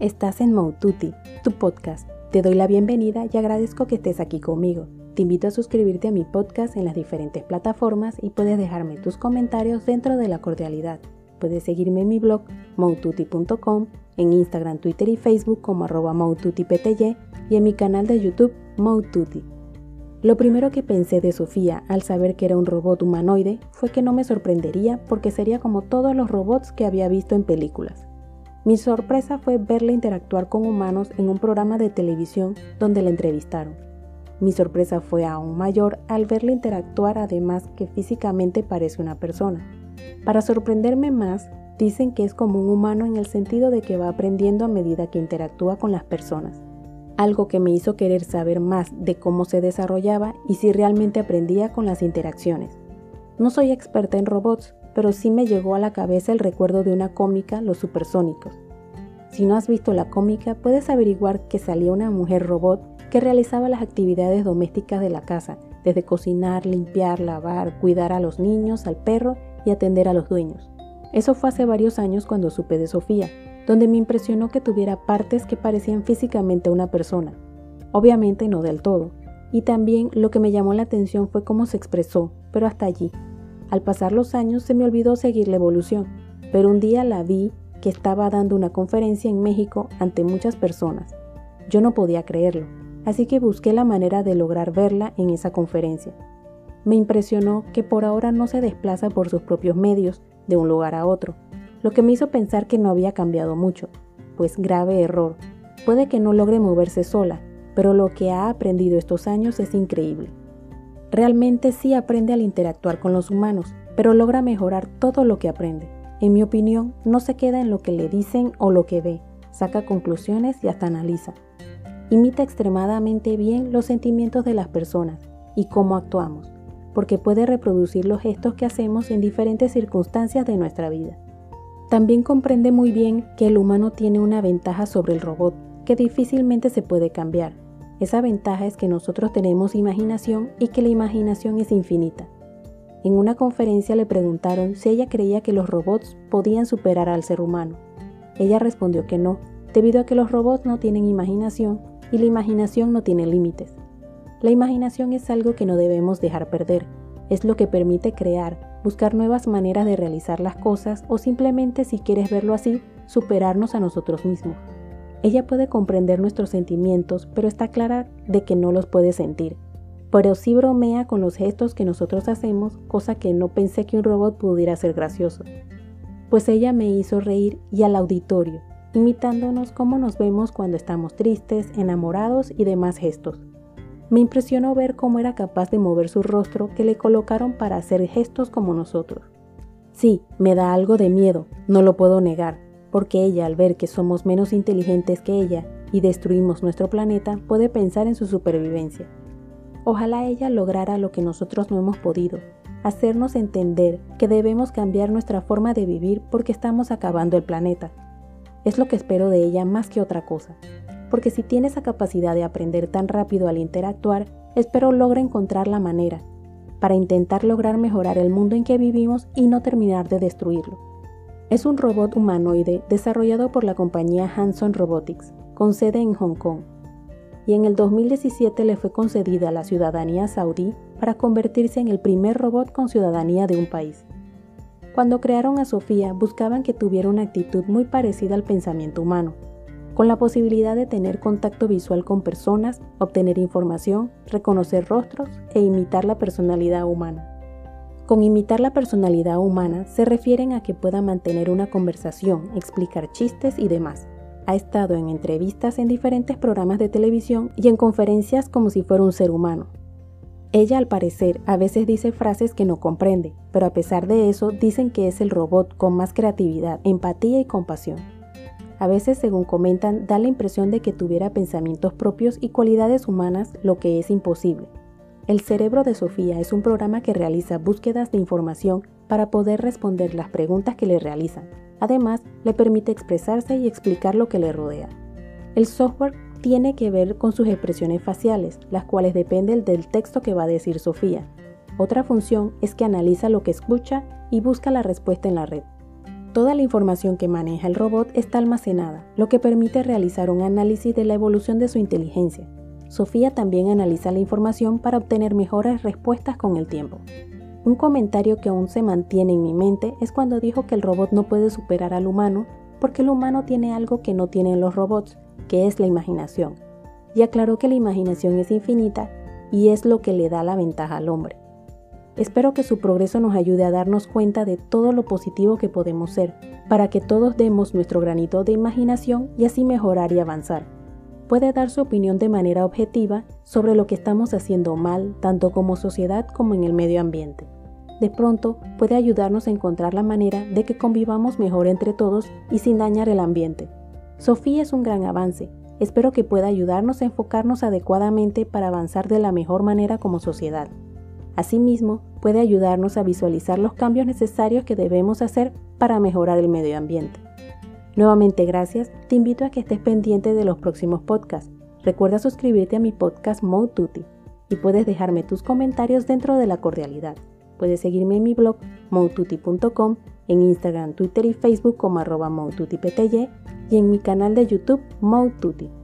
Estás en Moututi, tu podcast. Te doy la bienvenida y agradezco que estés aquí conmigo. Te invito a suscribirte a mi podcast en las diferentes plataformas y puedes dejarme tus comentarios dentro de la cordialidad. Puedes seguirme en mi blog moututi.com, en Instagram, Twitter y Facebook como arroba y en mi canal de YouTube Moututi. Lo primero que pensé de Sofía al saber que era un robot humanoide fue que no me sorprendería porque sería como todos los robots que había visto en películas. Mi sorpresa fue verla interactuar con humanos en un programa de televisión donde la entrevistaron. Mi sorpresa fue aún mayor al verla interactuar además que físicamente parece una persona. Para sorprenderme más, dicen que es como un humano en el sentido de que va aprendiendo a medida que interactúa con las personas. Algo que me hizo querer saber más de cómo se desarrollaba y si realmente aprendía con las interacciones. No soy experta en robots, pero sí me llegó a la cabeza el recuerdo de una cómica, Los Supersónicos. Si no has visto la cómica, puedes averiguar que salía una mujer robot que realizaba las actividades domésticas de la casa, desde cocinar, limpiar, lavar, cuidar a los niños, al perro y atender a los dueños. Eso fue hace varios años cuando supe de Sofía, donde me impresionó que tuviera partes que parecían físicamente una persona. Obviamente no del todo. Y también lo que me llamó la atención fue cómo se expresó, pero hasta allí. Al pasar los años se me olvidó seguir la evolución, pero un día la vi que estaba dando una conferencia en México ante muchas personas. Yo no podía creerlo, así que busqué la manera de lograr verla en esa conferencia. Me impresionó que por ahora no se desplaza por sus propios medios de un lugar a otro, lo que me hizo pensar que no había cambiado mucho, pues grave error. Puede que no logre moverse sola, pero lo que ha aprendido estos años es increíble. Realmente sí aprende al interactuar con los humanos, pero logra mejorar todo lo que aprende. En mi opinión, no se queda en lo que le dicen o lo que ve, saca conclusiones y hasta analiza. Imita extremadamente bien los sentimientos de las personas y cómo actuamos, porque puede reproducir los gestos que hacemos en diferentes circunstancias de nuestra vida. También comprende muy bien que el humano tiene una ventaja sobre el robot que difícilmente se puede cambiar, esa ventaja es que nosotros tenemos imaginación y que la imaginación es infinita. En una conferencia le preguntaron si ella creía que los robots podían superar al ser humano. Ella respondió que no, debido a que los robots no tienen imaginación y la imaginación no tiene límites. La imaginación es algo que no debemos dejar perder, es lo que permite crear, buscar nuevas maneras de realizar las cosas o simplemente, si quieres verlo así, superarnos a nosotros mismos. Ella puede comprender nuestros sentimientos, pero está clara de que no los puede sentir. Pero sí bromea con los gestos que nosotros hacemos, cosa que no pensé que un robot pudiera ser gracioso. Pues ella me hizo reír y al auditorio, imitándonos cómo nos vemos cuando estamos tristes, enamorados y demás gestos. Me impresionó ver cómo era capaz de mover su rostro que le colocaron para hacer gestos como nosotros. Sí, me da algo de miedo, no lo puedo negar, porque ella al ver que somos menos inteligentes que ella y destruimos nuestro planeta puede pensar en su supervivencia. Ojalá ella lograra lo que nosotros no hemos podido, hacernos entender que debemos cambiar nuestra forma de vivir porque estamos acabando el planeta. Es lo que espero de ella más que otra cosa, porque si tiene esa capacidad de aprender tan rápido al interactuar, espero logre encontrar la manera para intentar lograr mejorar el mundo en que vivimos y no terminar de destruirlo. Es un robot humanoide desarrollado por la compañía Hanson Robotics, con sede en Hong Kong, y en el 2017 le fue concedida la ciudadanía saudí para convertirse en el primer robot con ciudadanía de un país. Cuando crearon a Sofía buscaban que tuviera una actitud muy parecida al pensamiento humano, con la posibilidad de tener contacto visual con personas, obtener información, reconocer rostros e imitar la personalidad humana. Con imitar la personalidad humana se refieren a que pueda mantener una conversación, explicar chistes y demás. Ha estado en entrevistas en diferentes programas de televisión y en conferencias como si fuera un ser humano. Ella al parecer a veces dice frases que no comprende, pero a pesar de eso dicen que es el robot con más creatividad, empatía y compasión. A veces, según comentan, da la impresión de que tuviera pensamientos propios y cualidades humanas, lo que es imposible. El cerebro de Sofía es un programa que realiza búsquedas de información para poder responder las preguntas que le realizan. Además, le permite expresarse y explicar lo que le rodea. El software tiene que ver con sus expresiones faciales, las cuales dependen del texto que va a decir Sofía. Otra función es que analiza lo que escucha y busca la respuesta en la red. Toda la información que maneja el robot está almacenada, lo que permite realizar un análisis de la evolución de su inteligencia. Sofía también analiza la información para obtener mejores respuestas con el tiempo. Un comentario que aún se mantiene en mi mente es cuando dijo que el robot no puede superar al humano porque el humano tiene algo que no tienen los robots, que es la imaginación. Y aclaró que la imaginación es infinita y es lo que le da la ventaja al hombre. Espero que su progreso nos ayude a darnos cuenta de todo lo positivo que podemos ser, para que todos demos nuestro granito de imaginación y así mejorar y avanzar. Puede dar su opinión de manera objetiva sobre lo que estamos haciendo mal, tanto como sociedad como en el medio ambiente. De pronto puede ayudarnos a encontrar la manera de que convivamos mejor entre todos y sin dañar el ambiente. Sofía es un gran avance. Espero que pueda ayudarnos a enfocarnos adecuadamente para avanzar de la mejor manera como sociedad. Asimismo, puede ayudarnos a visualizar los cambios necesarios que debemos hacer para mejorar el medio ambiente. Nuevamente gracias, te invito a que estés pendiente de los próximos podcasts. Recuerda suscribirte a mi podcast Mode y puedes dejarme tus comentarios dentro de la cordialidad. Puedes seguirme en mi blog motuti.com, en Instagram, Twitter y Facebook como arroba y en mi canal de YouTube Mode